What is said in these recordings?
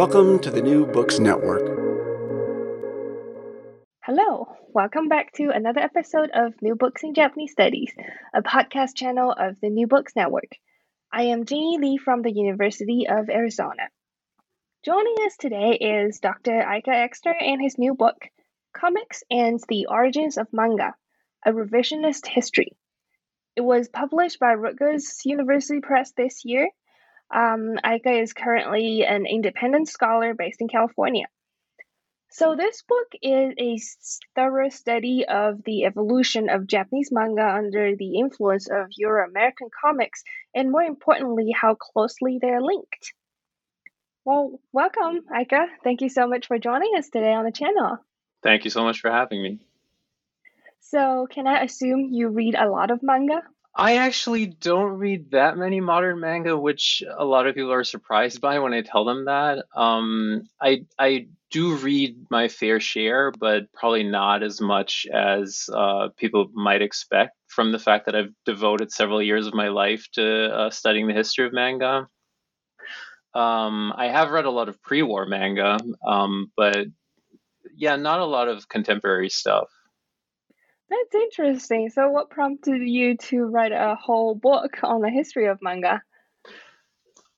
Welcome to the New Books Network. Hello, welcome back to another episode of New Books in Japanese Studies, a podcast channel of the New Books Network. I am Jeannie Lee from the University of Arizona. Joining us today is Dr. Eike Exner and his new book, Comics and the Origins of Manga, a Revisionist History. It was published by Rutgers University Press this year um, Eike is currently an independent scholar based in California. So, this book is a thorough study of the evolution of Japanese manga under the influence of Euro American comics, and more importantly, how closely they're linked. Well, welcome, Eike. Thank you so much for joining us today on the channel. Thank you so much for having me. So, can I assume you read a lot of manga? I actually don't read that many modern manga, which a lot of people are surprised by when I tell them that. Um, I I do read my fair share, but probably not as much as uh, people might expect from the fact that I've devoted several years of my life to uh, studying the history of manga. Um, I have read a lot of pre-war manga, um, but yeah, not a lot of contemporary stuff. That's interesting. So, what prompted you to write a whole book on the history of manga?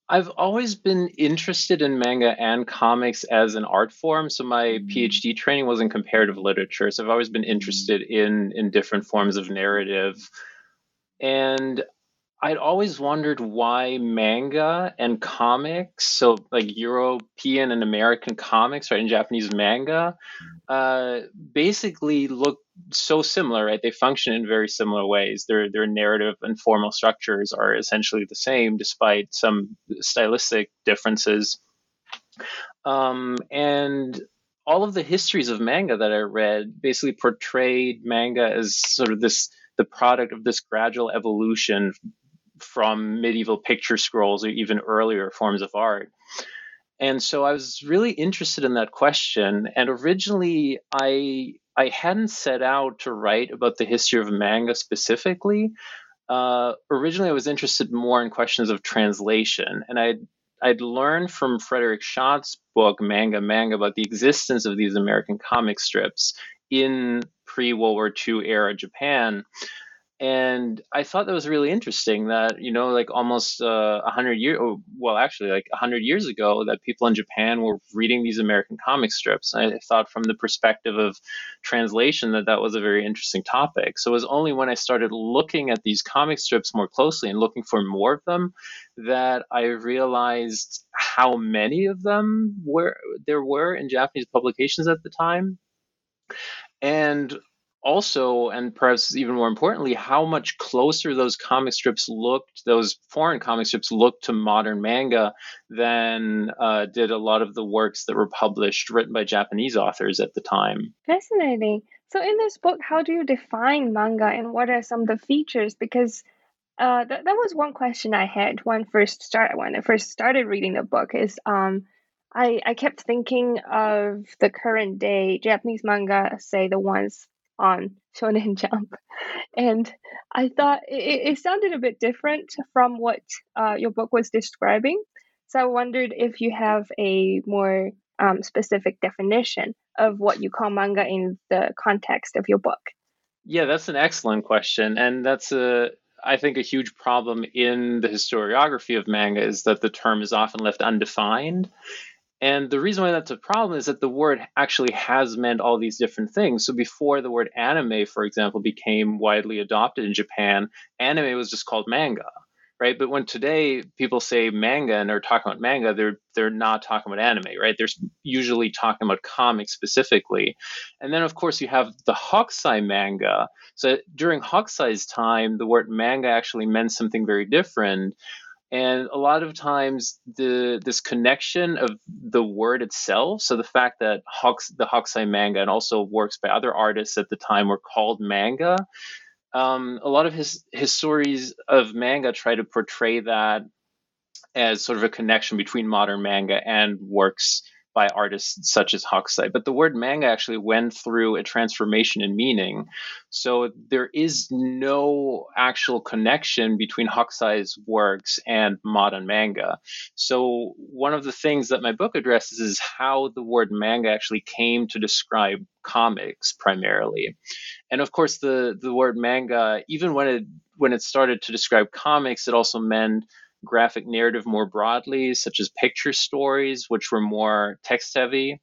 I've always been interested in manga and comics as an art form. So my mm-hmm. PhD training was in comparative literature. So I've always been interested in in different forms of narrative. And I'd always wondered why manga and comics, so like European and American comics, right, and Japanese manga, uh, basically look so similar, right? They function in very similar ways. Their their narrative and formal structures are essentially the same, despite some stylistic differences. Um, and all of the histories of manga that I read basically portrayed manga as sort of this the product of this gradual evolution from medieval picture scrolls or even earlier forms of art. And so I was really interested in that question. And originally, I I hadn't set out to write about the history of manga specifically. Uh, originally, I was interested more in questions of translation, and I'd I'd learned from Frederik Schodt's book Manga Manga about the existence of these American comic strips in pre World War II era Japan and I thought that was really interesting that you know like almost uh, a uh, hundred years oh, well actually like a hundred years ago that people in Japan were reading these American comic strips. I thought from the perspective of translation that that was a very interesting topic. So it was only when I started looking at these comic strips more closely and looking for more of them that I realized how many of them were there were in Japanese publications at the time. And also, and perhaps even more importantly, how much closer those comic strips looked, those foreign comic strips looked to modern manga than uh, did a lot of the works that were published written by Japanese authors at the time. Fascinating. So, in this book, how do you define manga and what are some of the features? Because uh, that that was one question I had when first start when I first started reading the book. Is um, I I kept thinking of the current day Japanese manga, say the ones on Shonen Jump, and I thought it, it sounded a bit different from what uh, your book was describing. So I wondered if you have a more um, specific definition of what you call manga in the context of your book. Yeah, that's an excellent question, and that's a I think a huge problem in the historiography of manga is that the term is often left undefined. And the reason why that's a problem is that the word actually has meant all these different things. So before the word anime, for example, became widely adopted in Japan, anime was just called manga right? But when today people say manga and are talking about manga, they're they're not talking about anime, right? They're usually talking about comics specifically. And then of course you have the Hokusai manga. So during Hokusai's time, the word manga actually meant something very different. And a lot of times, the this connection of the word itself, so the fact that the Hokusai manga and also works by other artists at the time were called manga, um, a lot of his his stories of manga try to portray that as sort of a connection between modern manga and works by artists such as Hokusai. But the word manga actually went through a transformation in meaning. So there is no actual connection between Hokusai's works and modern manga. So one of the things that my book addresses is how the word manga actually came to describe comics primarily. And of course the the word manga even when it when it started to describe comics it also meant graphic narrative more broadly, such as picture stories, which were more text heavy.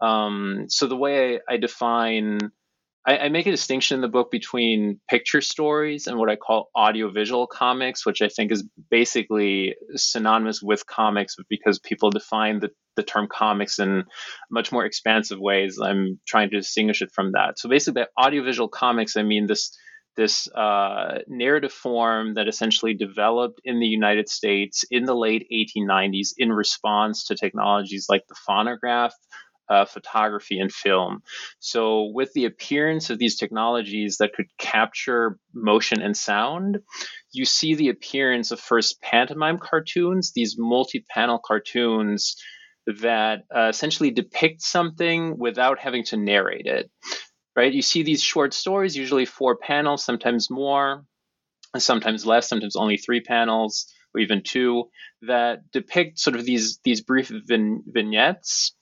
Um, so the way I, I define, I, I, make a distinction in the book between picture stories and what I call audiovisual comics, which I think is basically synonymous with comics because people define the, the term comics in much more expansive ways. I'm trying to distinguish it from that. So basically, by audiovisual comics, I mean this this uh, narrative form that essentially developed in the United States in the late 1890s in response to technologies like the phonograph, uh, photography, and film. So, with the appearance of these technologies that could capture motion and sound, you see the appearance of first pantomime cartoons, these multi panel cartoons that uh, essentially depict something without having to narrate it right? You see these short stories, usually four panels, sometimes more, sometimes less, sometimes only three panels, or even two, that depict sort of these these brief vin- vignettes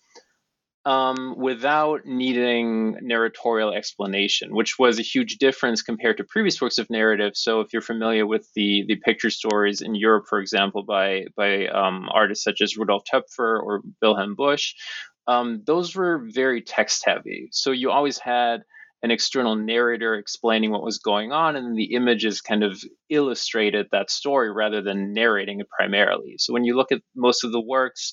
um, without needing narratorial explanation, which was a huge difference compared to previous works of narrative. So, if you're familiar with the the picture stories in Europe, for example, by by um, artists such as Rudolf Töpffer or Wilhelm Busch, um, those were very text heavy. So you always had an external narrator explaining what was going on, and the images kind of illustrated that story rather than narrating it primarily. So when you look at most of the works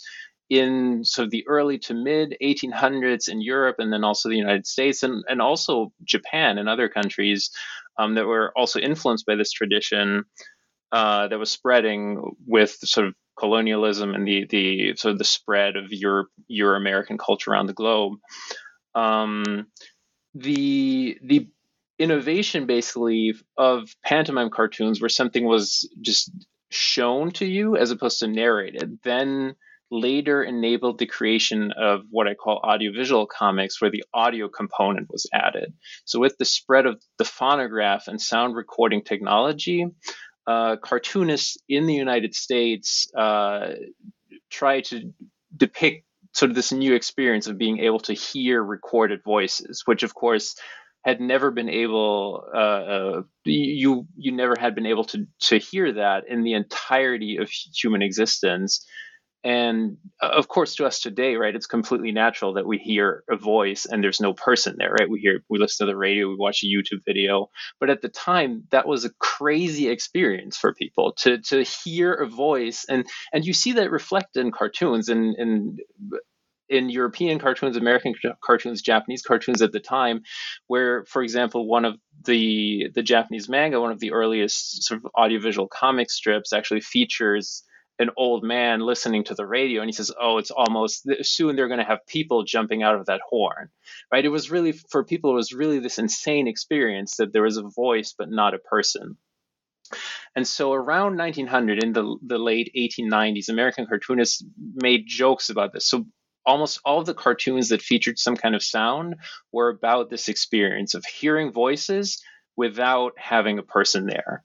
in sort of the early to mid 1800s in Europe, and then also the United States, and, and also Japan and other countries um, that were also influenced by this tradition, uh, that was spreading with sort of colonialism and the the sort of the spread of Europe Euro American culture around the globe. Um, the the innovation basically of pantomime cartoons where something was just shown to you as opposed to narrated then later enabled the creation of what I call audiovisual comics, where the audio component was added. So, with the spread of the phonograph and sound recording technology, uh, cartoonists in the United States uh, try to depict sort of this new experience of being able to hear recorded voices, which of course had never been able uh, uh, you you never had been able to to hear that in the entirety of human existence and uh, of course, to us today, right, it's completely natural that we hear a voice and there's no person there, right? We hear, we listen to the radio, we watch a YouTube video. But at the time, that was a crazy experience for people to to hear a voice, and and you see that reflected in cartoons and and in European cartoons, American cartoons, Japanese cartoons at the time, where, for example, one of the the Japanese manga, one of the earliest sort of audiovisual comic strips, actually features an old man listening to the radio and he says oh it's almost soon they're going to have people jumping out of that horn right it was really for people it was really this insane experience that there was a voice but not a person And so around 1900, in the, the late 1890s, American cartoonists made jokes about this. So almost all of the cartoons that featured some kind of sound were about this experience of hearing voices without having a person there.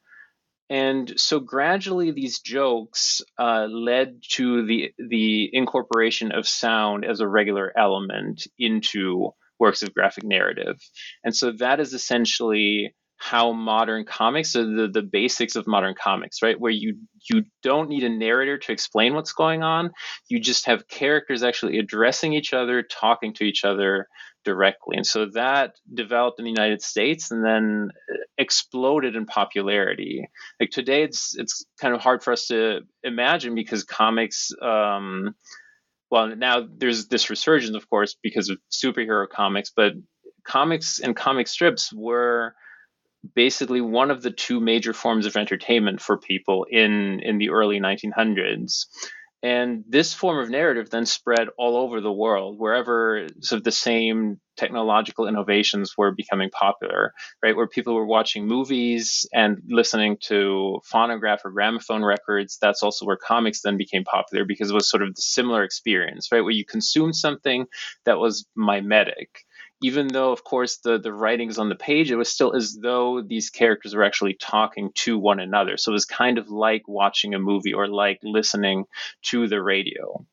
And so gradually, these jokes uh, led to the the incorporation of sound as a regular element into works of graphic narrative. And so that is essentially how modern comics so the, the basics of modern comics right? Where you you don't need a narrator to explain what's going on. You just have characters actually addressing each other talking to each other directly. And so that developed in the united states and then exploded in popularity. Like today it's it's kind of hard for us to imagine because comics um well now there's this resurgence of course because of superhero comics but comics and comic strips were basically one of the two major forms of entertainment for people in in the early 1900s and this form of narrative then spread all over the world wherever sort of the same technological innovations were becoming popular right? Where people were watching movies and listening to phonograph or gramophone records. That's also where comics then became popular because it was sort of the similar experience right? Where you consumed something that was mimetic even though of course the the writings on the page it was still as though these characters were actually talking to one another so it was kind of like watching a movie or like listening to the radio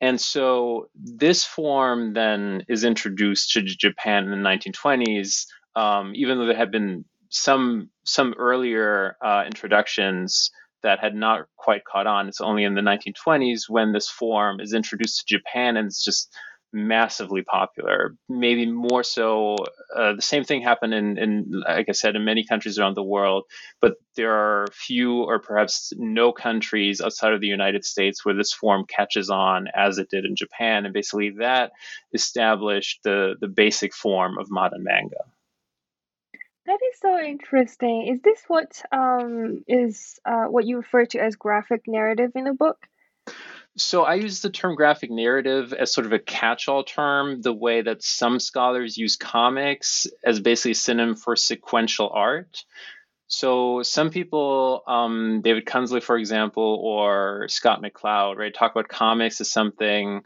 and so this form then is introduced to Japan in the 1920s, um, even though there had been some some earlier uh, introductions that had not quite caught on. It's only in the 1920s when this form is introduced to Japan, and it's just massively popular. Maybe more so. Uh, the same thing happened in, in, like I said, in many countries around the world. But there are few or perhaps no countries outside of the United States where this form catches on as it did in Japan, and basically that established the the basic form of modern manga. That is so interesting. Is this what um, is uh, what you refer to as graphic narrative in the book? So I use the term graphic narrative as sort of a catch-all term, the way that some scholars use comics as basically a synonym for sequential art. So some people, um, David Kunzle, for example, or Scott McCloud, right, talk about comics as something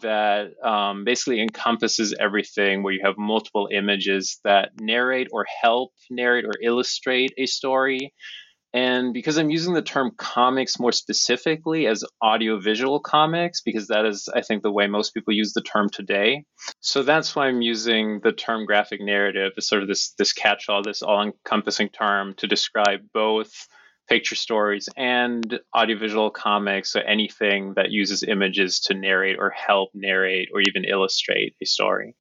that um, basically encompasses everything, where you have multiple images that narrate or help narrate or illustrate a story. And because I'm using the term comics more specifically as audiovisual comics, because that is, I think, the way most people use the term today. So that's why I'm using the term graphic narrative as sort of this, this catch all, this all encompassing term to describe both picture stories and audiovisual comics, so anything that uses images to narrate or help narrate or even illustrate a story.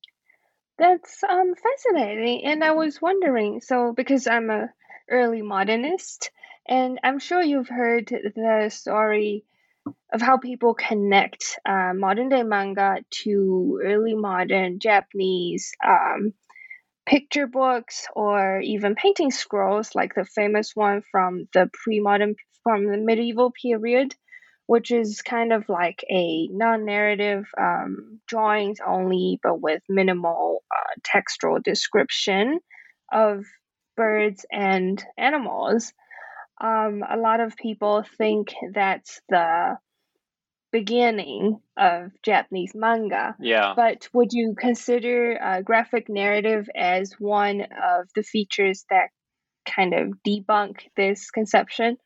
That's um, fascinating. And I was wondering so, because I'm a early modernist, and I'm sure you've heard the story of how people connect uh, modern day manga to early modern Japanese um, picture books or even painting scrolls, like the famous one from the pre modern, from the medieval period, which is kind of like a non narrative um, drawings only, but with minimal uh, textual description of birds and animals. Um, a lot of people think that's the beginning of Japanese manga. Yeah. But would you consider uh, graphic narrative as one of the features that kind of debunk this conception?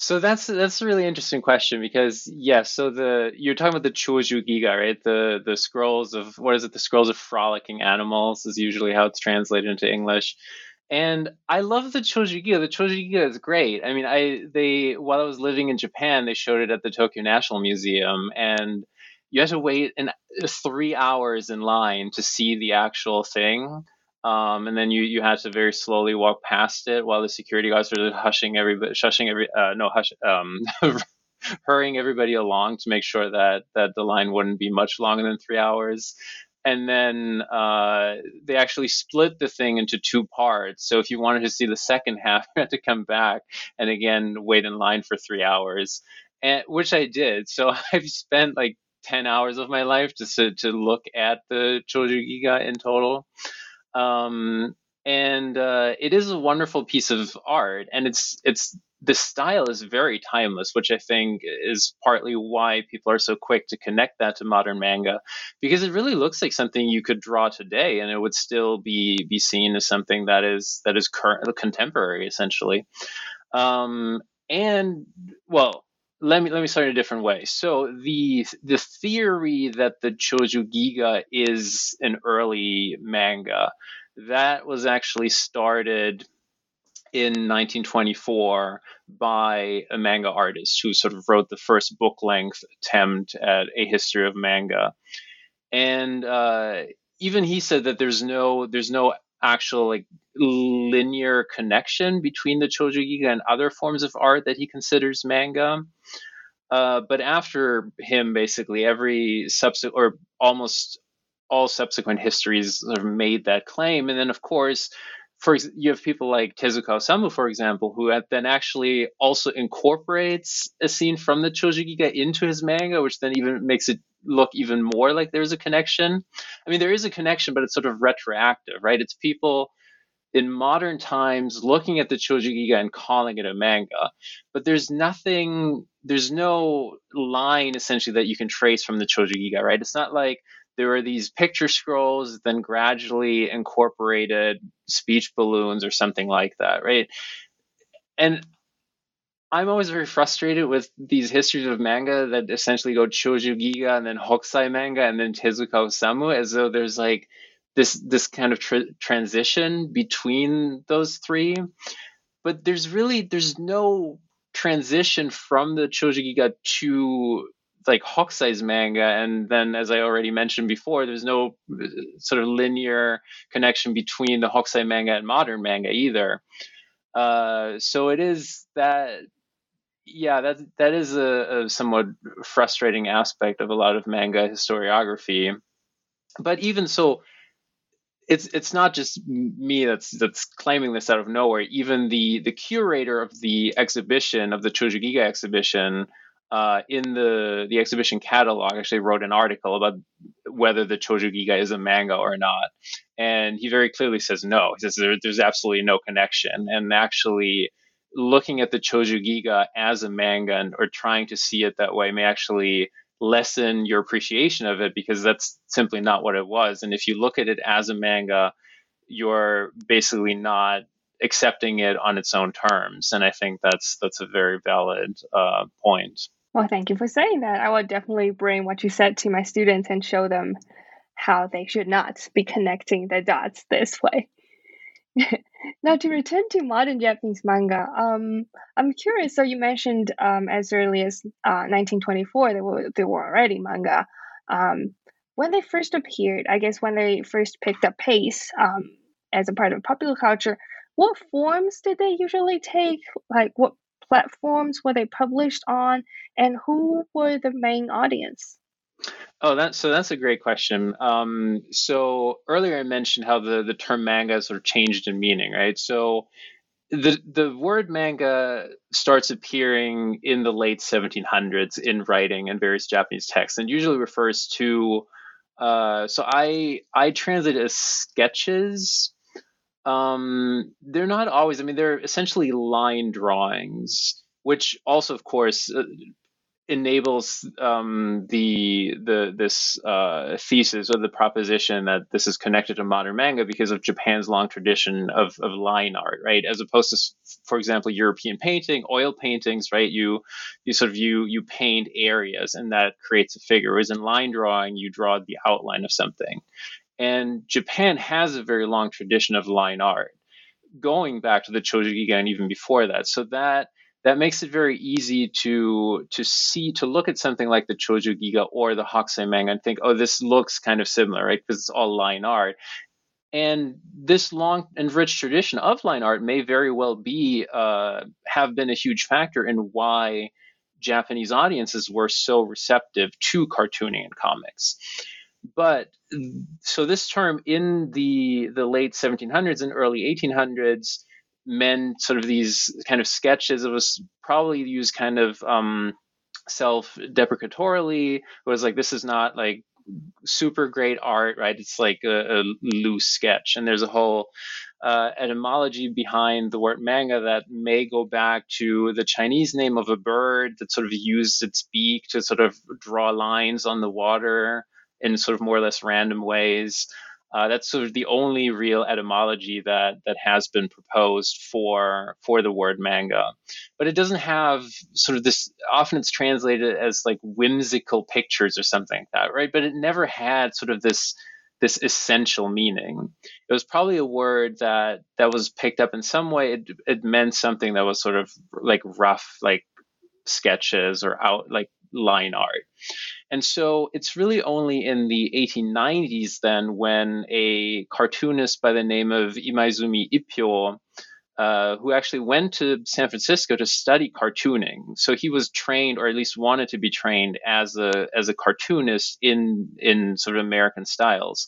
So that's that's a really interesting question because yes, so the you're talking about the Choju Giga, right? The the scrolls of what is it? The scrolls of frolicking animals is usually how it's translated into English. And I love the Chojugiga. The Chojugiga is great. I mean, I they while I was living in Japan, they showed it at the Tokyo National Museum, and you had to wait an, three hours in line to see the actual thing. Um, and then you you had to very slowly walk past it while the security guards were hushing everybody, shushing every uh, no hush um, hurrying everybody along to make sure that that the line wouldn't be much longer than three hours and then uh, they actually split the thing into two parts. So if you wanted to see the second half, you had to come back and again wait in line for three hours, and which I did. So I've spent like ten hours of my life just to to look at the Choju Giga in total. Um, and uh, it is a wonderful piece of art, and it's it's the style is very timeless, which I think is partly why people are so quick to connect that to modern manga, because it really looks like something you could draw today, and it would still be be seen as something that is that is current contemporary essentially. Um, and well, let me let me start in a different way. So the the theory that the Choju Giga is an early manga that was actually started in 1924 by a manga artist who sort of wrote the first book length attempt at a history of manga. And uh, even he said that there's no there's no actual like linear connection between the Choju Giga and other forms of art that he considers manga. Uh, but after him, basically every subsequent or almost all subsequent histories sort of made that claim. And then, of course, for you have people like Tezuka Osamu, for example, who then actually also incorporates a scene from the Choju Giga into his manga, which then even makes it look even more like there's a connection. I mean, there is a connection, but it's sort of retroactive, right? It's people in modern times looking at the Choju Giga and calling it a manga, but there's nothing, there's no line essentially that you can trace from the Choju Giga, right? It's not like there were these picture scrolls, then gradually incorporated speech balloons or something like that, right? And I'm always very frustrated with these histories of manga that essentially go Choju Giga and then Hokusai manga and then Tezuka Osamu as though there's like this this kind of tr- transition between those three but there's really there's no transition from the Choju Giga to like Hokusai's manga and then as I already mentioned before there's no uh, sort of linear connection between the Hokusai manga and modern manga either uh, so it is that yeah that that is a, a somewhat frustrating aspect of a lot of manga historiography but even so it's it's not just me that's that's claiming this out of nowhere. Even the the curator of the exhibition of the Choju Giga exhibition uh, in the the exhibition catalog actually wrote an article about whether the Choju Giga is a manga or not, and he very clearly says no. He says there, there's absolutely no connection, and actually looking at the Choju Giga as a manga and, or trying to see it that way may actually lessen your appreciation of it because that's simply not what it was. And if you look at it as a manga, you're basically not accepting it on its own terms. And I think that's that's a very valid uh, point. Well, thank you for saying that. I will definitely bring what you said to my students and show them how they should not be connecting the dots this way. now to return to modern Japanese manga, um, I'm curious. So you mentioned um, as early as uh, 1924 there were there were already manga. Um, when they first appeared, I guess when they first picked up pace um, as a part of popular culture, what forms did they usually take? Like what platforms were they published on, and who were the main audience? Oh, that's so that's a great question. Um, so earlier I mentioned how the the term manga sort of changed in meaning, right? So the the word manga starts appearing in the late 1700s in writing and various Japanese texts, and usually refers to. Uh, so I I translate as sketches. Um, they're not always. I mean, they're essentially line drawings, which also, of course, uh, enables um, the the this uh, thesis or the proposition that this is connected to modern manga because of Japan's long tradition of, of line art, right? As opposed to, for example, European painting, oil paintings, right? You you sort of you you paint areas and that creates a figure. Whereas in line drawing, you draw the outline of something. And Japan has a very long tradition of line art, going back to the Choju Giga and even before that. So that that makes it very easy to to see to look at something like the Choju Giga or the Hokusai manga and think, oh, this looks kind of similar, right? Because it's all line art. And this long and rich tradition of line art may very well be uh, have been a huge factor in why Japanese audiences were so receptive to cartooning and comics. But so this term in the the late 1700s and early 1800s meant sort of these kind of sketches. It was probably used kind of um, self-deprecatorily. It was like this is not like super great art, right? It's like a, a loose sketch, and there's a whole uh, etymology behind the word manga that may go back to the Chinese name of a bird that sort of used its beak to sort of draw lines on the water in sort of more or less random ways. Uh, that's sort of the only real etymology that that has been proposed for for the word manga, but it doesn't have sort of this. Often it's translated as like whimsical pictures or something like that, right? But it never had sort of this this essential meaning. It was probably a word that that was picked up in some way. It, it meant something that was sort of like rough, like sketches or out like line art. And so it's really only in the 1890s then when a cartoonist by the name of Imaizumi Ippyo uh, who actually went to San Francisco to study cartooning. So he was trained, or at least wanted to be trained, as a as a cartoonist in in sort of American styles.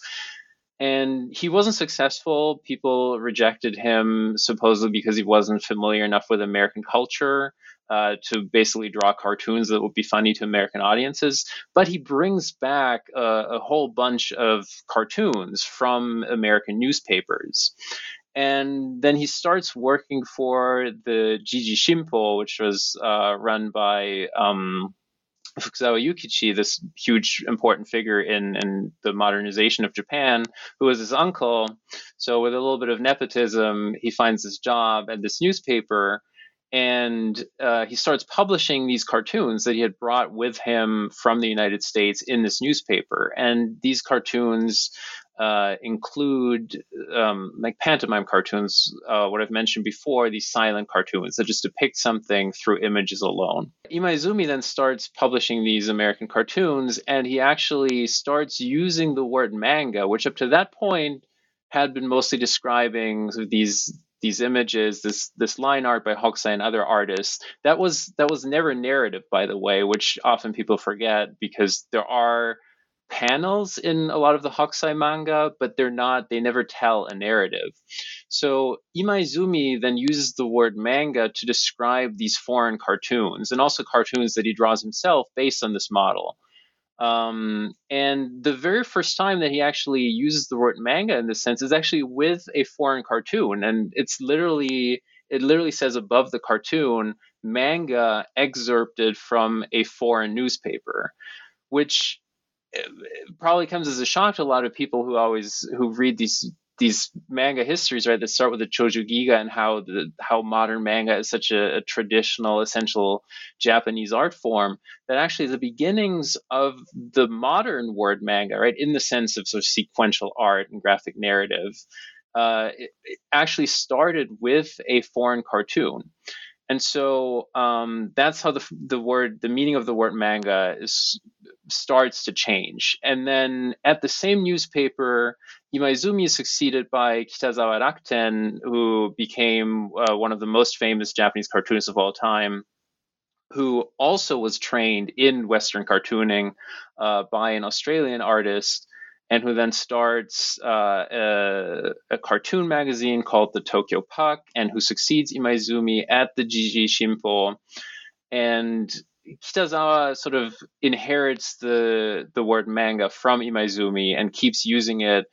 And he wasn't successful. People rejected him supposedly because he wasn't familiar enough with American culture. Uh, to basically draw cartoons that would be funny to American audiences. But he brings back a, a whole bunch of cartoons from American newspapers. And then he starts working for the Jiji Shimpo, which was uh, run by um, Fukuzawa Yukichi, this huge important figure in, in the modernization of Japan, who was his uncle. So, with a little bit of nepotism, he finds this job at this newspaper and uh, he starts publishing these cartoons that he had brought with him from the United States in this newspaper. And these cartoons uh, include um, like pantomime cartoons, uh, what I've mentioned before, these silent cartoons that just depict something through images alone. Imaizumi then starts publishing these American cartoons, and he actually starts using the word manga, which up to that point had been mostly describing these these images, this this line art by Hokusai and other artists. That was that was never narrative, by the way, which often people forget because there are panels in a lot of the Hokusai manga, but they're not, they never tell a narrative. So Imaizumi then uses the word manga to describe these foreign cartoons and also cartoons that he draws himself based on this model. Um, and the very first time that he actually uses the word manga in this sense is actually with a foreign cartoon. And it's literally, it literally says above the cartoon, manga excerpted from a foreign newspaper, which eh, probably comes as a shock to a lot of people who always who read these these manga histories, right, that start with the Choju Giga and how the how modern manga is such a, a, traditional, essential Japanese art form, that actually the beginnings of the modern word manga, right, in the sense of sort of sequential art and graphic narrative, uh, it, it actually started with a foreign cartoon. And so um, that's how the the word, the meaning of the word manga is starts to change. And then at the same newspaper, Imaizumi is succeeded by Kitazawa Rakuten, who became uh, one of the most famous Japanese cartoonists of all time, who also was trained in Western cartooning uh, by an Australian artist, and who then starts uh, a, a, cartoon magazine called the Tokyo Puck, and who succeeds Imaizumi at the Jiji Shimpo. And Kitazawa sort of inherits the the word manga from Imaizumi and keeps using it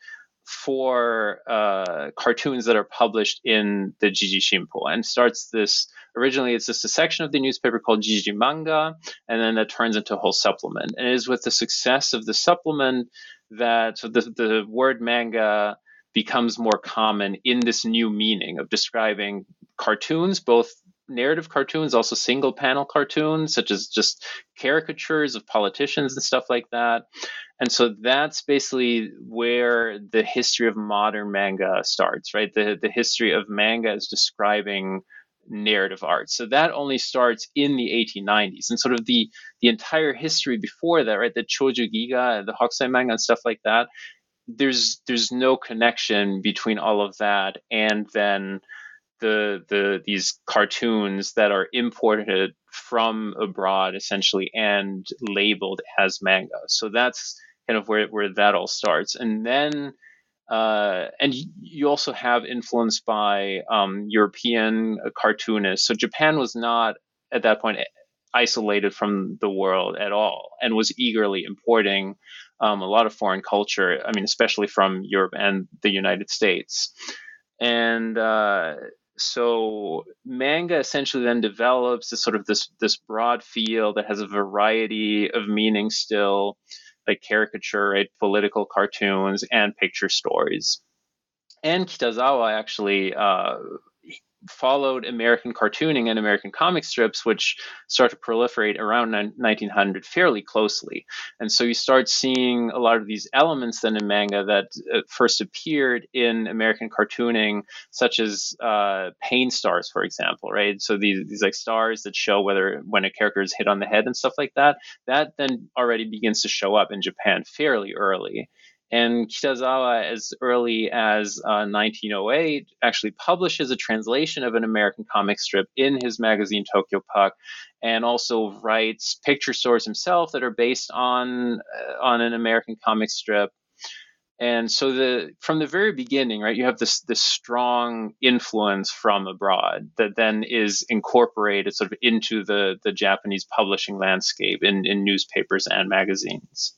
for uh, cartoons that are published in the Jiji Shimpo and starts this originally it's just a section of the newspaper called Jiji Manga and then that turns into a whole supplement. And it is with the success of the supplement that so the, the word manga becomes more common in this new meaning of describing cartoons both narrative cartoons, also single panel cartoons, such as just caricatures of politicians and stuff like that. And so that's basically where the history of modern manga starts, right? The the history of manga is describing narrative art. So that only starts in the 1890s. And sort of the the entire history before that, right? The Choju Giga, the Hokusai manga and stuff like that. There's there's no connection between all of that and then the the these cartoons that are imported from abroad essentially and labeled as manga. So that's kind of where where that all starts, and then. Uh, and you also have influence by um, European cartoonists. So Japan was not at that point isolated from the world at all and was eagerly importing um, a lot of foreign culture. I mean, especially from Europe and the United States. And uh, so manga essentially then develops this sort of this this broad field that has a variety of meanings still, like caricature, right, political cartoons, and picture stories. And Kitazawa actually uh, followed American cartooning and American comic strips, which start to proliferate around 1900 fairly closely. And so you start seeing a lot of these elements then in manga that uh, first appeared in American cartooning, such as uh, pain stars, for example, right? So these, these like stars that show whether when a character is hit on the head and stuff like that, that then already begins to show up in Japan fairly early. And Kitazawa, as early as uh, 1908, actually publishes a translation of an American comic strip in his magazine Tokyo Puck, and also writes picture stories himself that are based on uh, on an American comic strip. And so the from the very beginning, right, you have this this strong influence from abroad that then is incorporated sort of into the the Japanese publishing landscape in, in newspapers and magazines.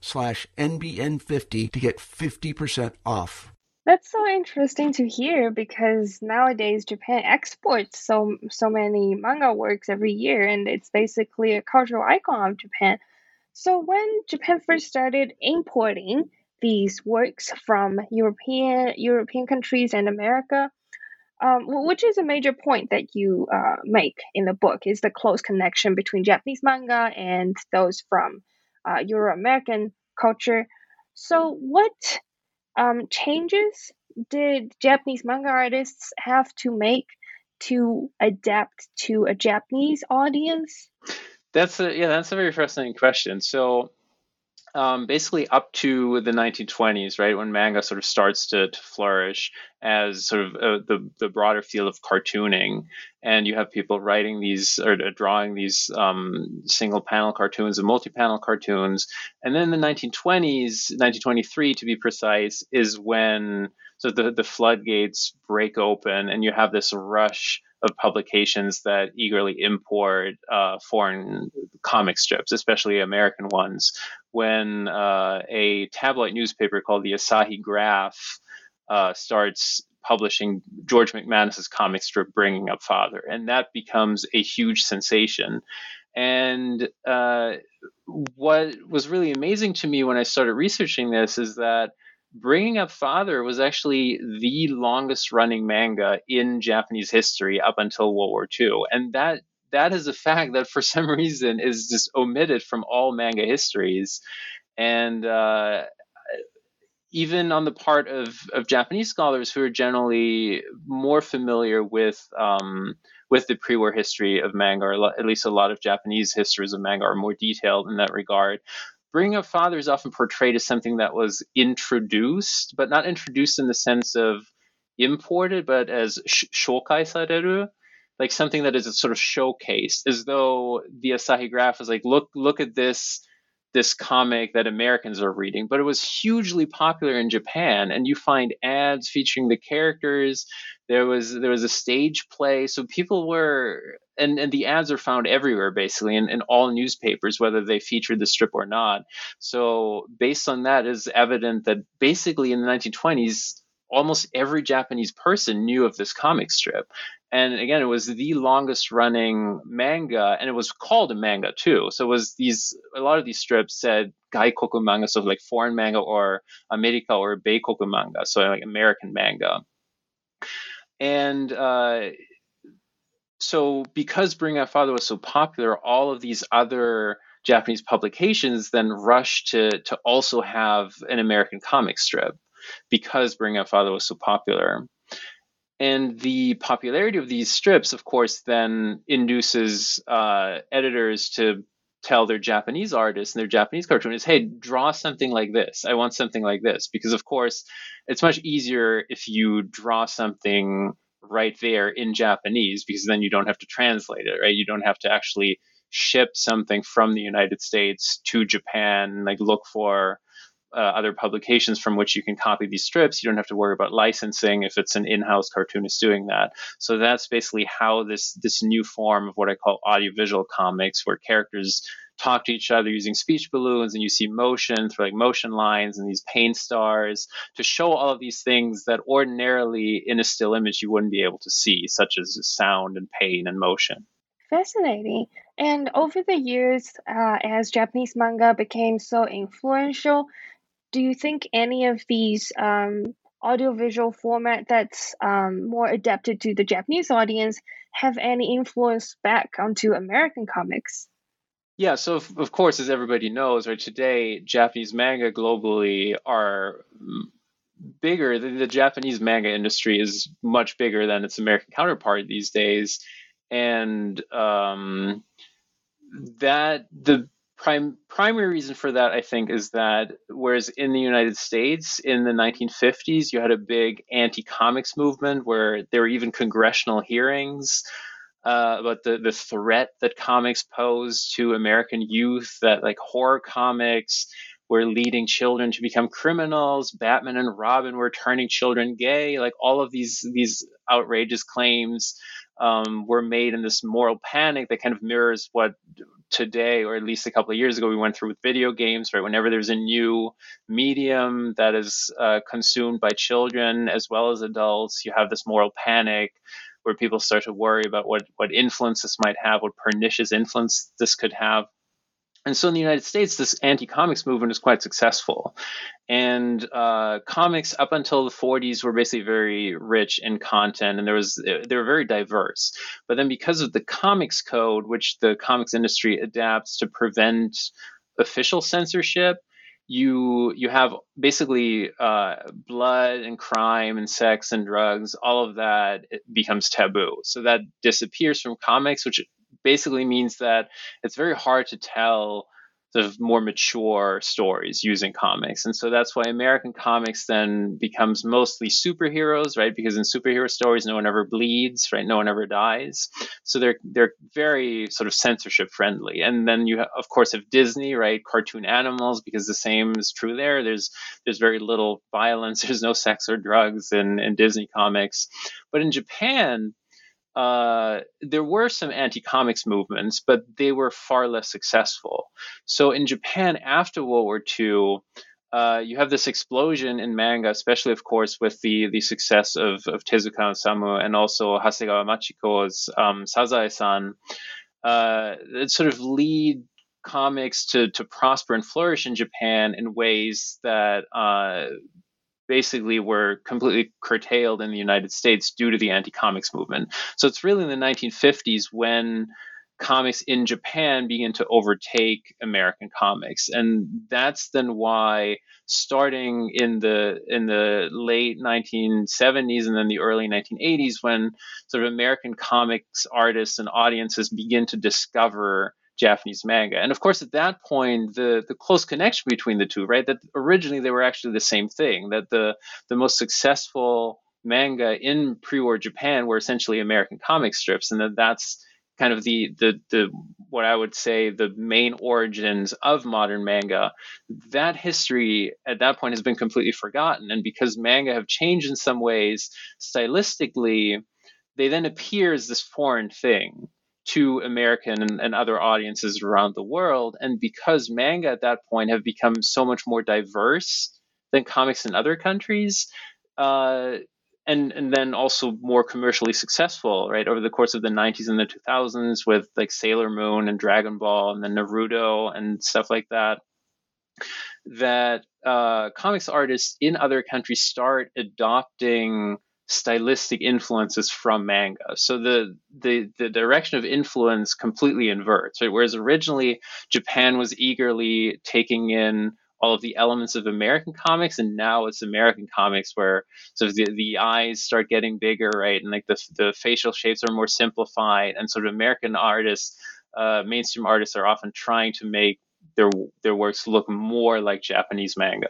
slash NBN50 to get 50% off. That's so interesting to hear because nowadays Japan exports so so many manga works every year and it's basically a cultural icon of Japan. So when Japan first started importing these works from European European countries and America, um, which is a major point that you uh, make in the book, is the close connection between Japanese manga and those from uh, Euro American culture. So, what um, changes did Japanese manga artists have to make to adapt to a Japanese audience? That's a yeah, that's a very fascinating question. So um, basically up to the 1920s, right, when manga sort of starts to, to flourish as sort of uh, the the broader field of cartooning, and you have people writing these or uh, drawing these um, single panel cartoons and multi panel cartoons, and then the 1920s, 1923 to be precise, is when so the the floodgates break open, and you have this rush of publications that eagerly import uh, foreign comic strips, especially American ones. When uh, a tabloid newspaper called the Asahi Graph uh, starts publishing George McManus's comic strip Bringing Up Father, and that becomes a huge sensation. And uh, what was really amazing to me when I started researching this is that Bringing Up Father was actually the longest running manga in Japanese history up until World War II. And that that is a fact that for some reason is just omitted from all manga histories. And uh, even on the part of, of Japanese scholars who are generally more familiar with um, with the pre-war history of manga, or at least a lot of Japanese histories of manga are more detailed in that regard. Bringing Up Father is often portrayed as something that was introduced, but not introduced in the sense of imported, but as shokai sareru, like something that is sort of showcased, as though the Asahi Graph is like, look, look at this this comic that Americans are reading, but it was hugely popular in Japan, and you find ads featuring the characters. There was there was a stage play, so people were and, and the ads are found everywhere basically in, in all newspapers, whether they featured the strip or not. So based on that is evident that basically in the 1920s, almost every Japanese person knew of this comic strip. And again, it was the longest running manga, and it was called a manga too. So it was these a lot of these strips said gaikoku manga, so like foreign manga or America or Beikoku manga, so like American manga. And uh, so because Bringing Up Father was so popular, all of these other Japanese publications then rushed to to also have an American comic strip because Bringing Up Father was so popular. And the popularity of these strips, of course, then induces uh, editors to tell their Japanese artists and their Japanese cartoonists, hey, draw something like this. I want something like this. Because, of course, it's much easier if you draw something right there in Japanese, because then you don't have to translate it, right? You don't have to actually ship something from the United States to Japan, like look for uh, other publications from which you can copy these strips. You don't have to worry about licensing if it's an in-house cartoonist doing that. So that's basically how this this new form of what I call audiovisual comics, where characters talk to each other using speech balloons and you see motion through like motion lines and these paint stars to show all of these things that ordinarily in a still image you wouldn't be able to see such as sound and pain and motion fascinating and over the years uh, as japanese manga became so influential do you think any of these um, audiovisual format that's um, more adapted to the Japanese audience have any influence back onto American comics? Yeah, so of, of course, as everybody knows, right today, Japanese manga globally are bigger. The, the Japanese manga industry is much bigger than its American counterpart these days, and um, that the prime primary reason for that i think is that whereas in the united states in the 1950s you had a big anti-comics movement where there were even congressional hearings uh, about the, the threat that comics pose to american youth that like horror comics were leading children to become criminals batman and robin were turning children gay like all of these these outrageous claims um, were made in this moral panic that kind of mirrors what today, or at least a couple of years ago, we went through with video games, right? Whenever there's a new medium that is uh, consumed by children as well as adults, you have this moral panic where people start to worry about what, what influence this might have, what pernicious influence this could have and so in the United States, this anti-comics movement is quite successful. And uh, comics up until the 40s were basically very rich in content, and there was they were very diverse. But then because of the comics code, which the comics industry adapts to prevent official censorship, you you have basically uh, blood and crime and sex and drugs. All of that becomes taboo. So that disappears from comics, which basically means that it's very hard to tell of more mature stories using comics. And so that's why American comics then becomes mostly superheroes, right? Because in superhero stories, no one ever bleeds, right? No one ever dies. So they're they're very sort of censorship friendly. And then you have, of course have Disney, right? Cartoon animals, because the same is true there. There's there's very little violence. There's no sex or drugs in, in Disney comics. But in Japan, uh, there were some anti-comics movements, but they were far less successful. So in Japan after World War II, uh, you have this explosion in manga, especially, of course, with the the success of, of Tezuka Osamu and also Hasegawa Machiko's um, Sazae-san. Uh, that sort of lead comics to to prosper and flourish in Japan in ways that uh, basically were completely curtailed in the United States due to the anti comics movement. So it's really in the 1950s when comics in Japan begin to overtake American comics, and that's then why starting in the in the late 1970s and then the early 1980s, when sort of American comics artists and audiences begin to discover Japanese manga. And of course, at that point, the the close connection between the two, right? That originally they were actually the same thing. That the the most successful manga in pre-war Japan were essentially American comic strips, and that that's kind of the the the what I would say the main origins of modern manga. That history at that point has been completely forgotten, and because manga have changed in some ways stylistically, they then appear as this foreign thing to American and, and, other audiences around the world. And because manga at that point have become so much more diverse than comics in other countries, uh, and and then also more commercially successful, right, over the course of the 90s and the 2000s with like Sailor Moon and Dragon Ball and then Naruto and stuff like that. That uh, comics artists in other countries start adopting stylistic influences from manga. So the the the direction of influence completely inverts. Right? Whereas originally Japan was eagerly taking in all of the elements of American comics, and now it's American comics where sort of the, the eyes start getting bigger, right, and like the the facial shapes are more simplified, and sort of American artists, uh, mainstream artists, are often trying to make their their works look more like Japanese manga.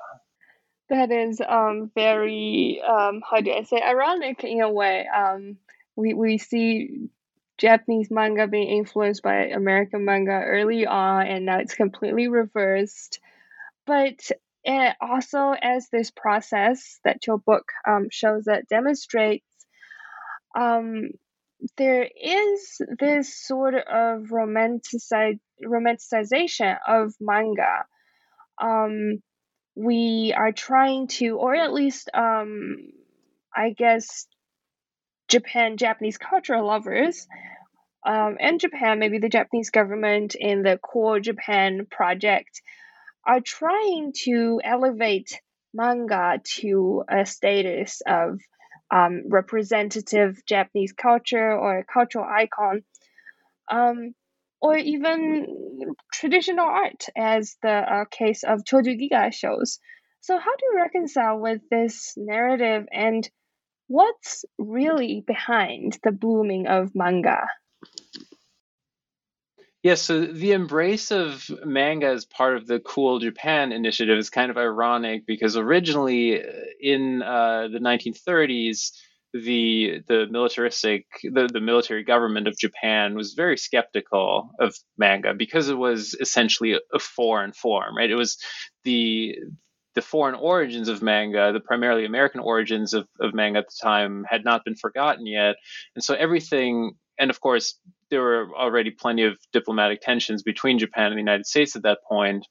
That is um very um how do I say ironic in a way. Um, we we see Japanese manga being influenced by American manga early on, and now it's completely reversed. But it also, as this process that your book um, shows that demonstrates, um, there is this sort of romanticization of manga. Um, we are trying to, or at least, um, I guess, Japan, Japanese cultural lovers, um, and Japan, maybe the Japanese government in the Cool Japan project, are trying to elevate manga to a status of um, representative Japanese culture or a cultural icon. Um, or even traditional art, as the uh, case of Choju Giga shows. So, how do you reconcile with this narrative and what's really behind the blooming of manga? Yes, yeah, so the embrace of manga as part of the Cool Japan initiative is kind of ironic because originally uh, in uh, the 1930s, the the militaristic the, the military government of Japan was very skeptical of manga because it was essentially a, foreign form, right? It was the the foreign origins of manga, the primarily American origins of, of manga at the time, had not been forgotten yet. And so everything, and of course, there were already plenty of diplomatic tensions between Japan and the United States at that point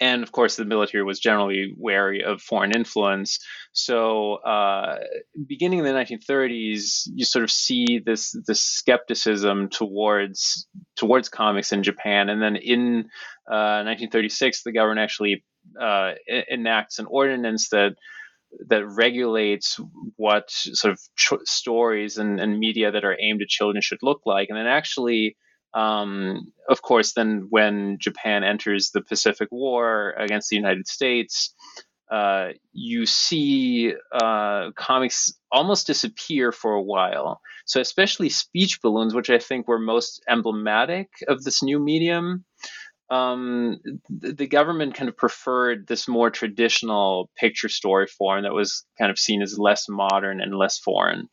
and of course the military was generally wary of foreign influence. So uh, beginning in the 1930s you sort of see this this skepticism towards towards comics in japan. And then in uh, 1936 the government actually uh, enacts an ordinance that that regulates what sort of stories and, and media that are aimed at children should look like. And then actually um, of course, then when Japan enters the Pacific War against the United States, uh, you see uh, comics almost disappear for a while. So, especially speech balloons, which I think were most emblematic of this new medium, um, the, the government kind of preferred this more traditional picture story form that was kind of seen as less modern and less foreign.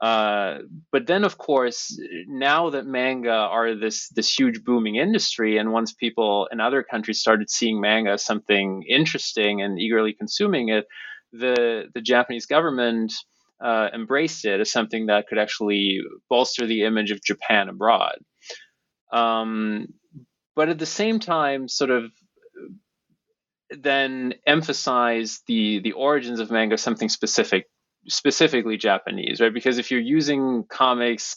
Uh, but then, of course, now that manga are this this huge booming industry, and once people in other countries started seeing manga as something interesting and eagerly consuming it, the the Japanese government uh, embraced it as something that could actually bolster the image of Japan abroad. Um, but at the same time, sort of then emphasize the the origins of manga something specific specifically Japanese, right? Because if you're using comics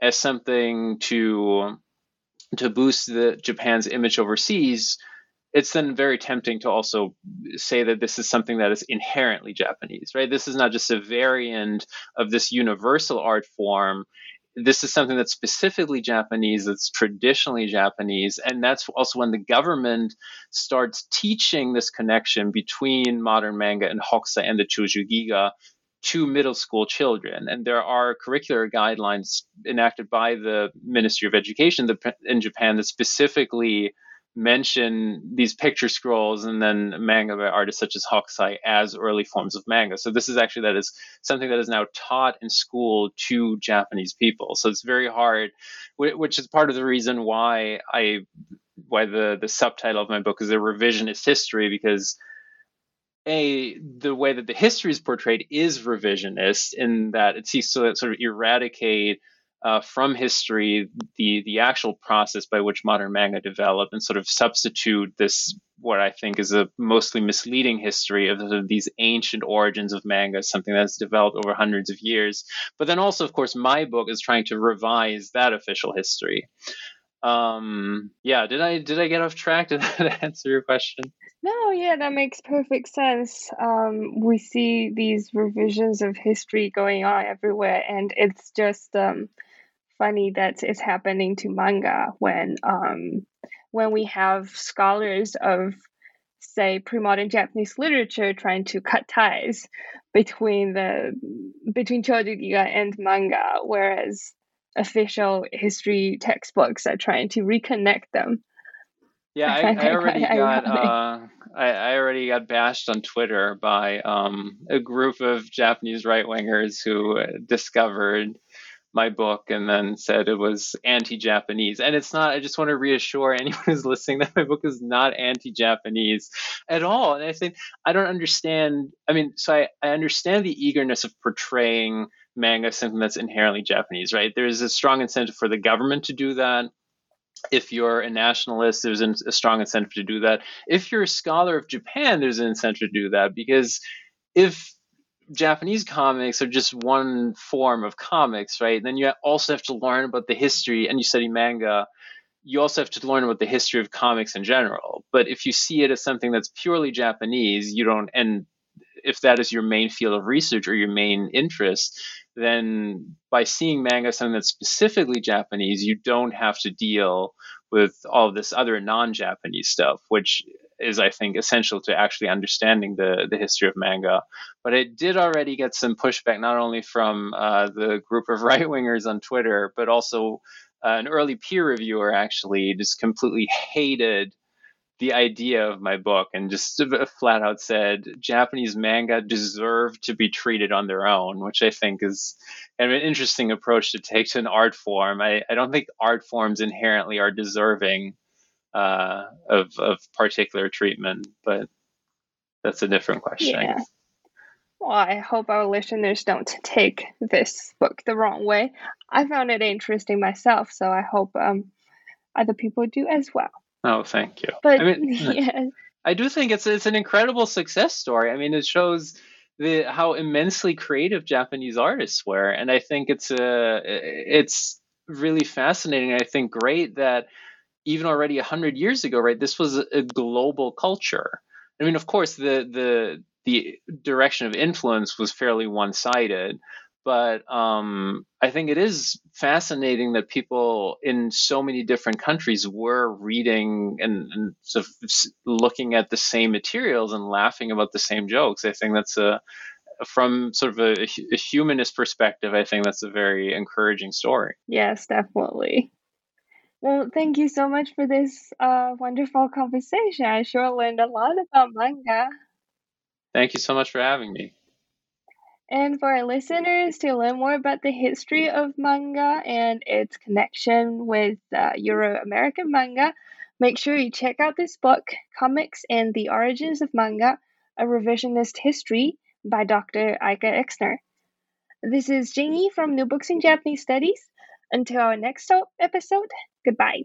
as something to to boost the Japan's image overseas, it's then very tempting to also say that this is something that is inherently Japanese, right? This is not just a variant of this universal art form. This is something that's specifically Japanese, that's traditionally Japanese. And that's also when the government starts teaching this connection between modern manga and Hokusai and the Choju Giga to middle school children. And there are curricular guidelines enacted by the Ministry of Education in Japan that specifically mention these picture scrolls and then manga by artists such as Hokusai as early forms of manga. So this is actually that is something that is now taught in school to Japanese people. So it's very hard, which is part of the reason why I why the the subtitle of my book is a revisionist history because a the way that the history is portrayed is revisionist in that it seeks to sort of eradicate uh, from history the the actual process by which modern manga developed and sort of substitute this what I think is a mostly misleading history of, of these ancient origins of manga, something that's developed over hundreds of years. But then also, of course, my book is trying to revise that official history. Um, yeah, did I did I get off track? Did that answer your question? No, yeah, that makes perfect sense. Um, we see these revisions of history going on everywhere, and it's just um, funny that it's happening to manga when um, when we have scholars of say pre-modern Japanese literature trying to cut ties between the between Chojugiga and manga, whereas official history textbooks are trying to reconnect them. Yeah, I, I already got uh, I, I, already got bashed on Twitter by um, a group of Japanese right wingers who discovered my book and then said it was anti-Japanese. And it's not. I just want to reassure anyone who's listening that my book is not anti-Japanese at all. And I think I don't understand. I mean, so I, I understand the eagerness of portraying manga something that's inherently Japanese, right? There's a strong incentive for the government to do that. If you're a nationalist, there's a strong incentive to do that. If you're a scholar of Japan, there's an incentive to do that because if Japanese comics are just one form of comics, right? Then you also have to learn about the history, and you study manga. You also have to learn about the history of comics in general. But if you see it as something that's purely Japanese, you don't, and if that is your main field of research or your main interest, then by seeing manga something that's specifically Japanese, you don't have to deal with all this other non-Japanese stuff, which is I think essential to actually understanding the the history of manga. But it did already get some pushback, not only from uh, the group of right wingers on Twitter, but also uh, an early peer reviewer actually just completely hated the idea of my book and just flat out said Japanese manga deserve to be treated on their own, which I think is an interesting approach to take to an art form. I, I don't think art forms inherently are deserving uh, of, of particular treatment, but that's a different question. Yeah. Well, I hope our listeners don't take this book the wrong way. I found it interesting myself, so I hope um, other people do as well. Oh, thank you. But I mean, yeah. I do think it's it's an incredible success story. I mean, it shows the how immensely creative Japanese artists were, and I think it's a it's really fascinating. I think great that even already a hundred years ago, right? This was a global culture. I mean, of course, the the the direction of influence was fairly one sided, but um, I think it is fascinating that people in so many different countries were reading and, and sort of looking at the same materials and laughing about the same jokes. I think that's a from sort of a, a humanist perspective. I think that's a very encouraging story. Yes, definitely. Well, thank you so much for this uh, wonderful conversation. I sure learned a lot about manga. Thank you so much for having me. And for our listeners to learn more about the history of manga and its connection with uh, Euro American manga, make sure you check out this book, Comics and the Origins of Manga A Revisionist History by Dr. Eike Exner. This is Janie from New Books in Japanese Studies. Until our next episode, goodbye.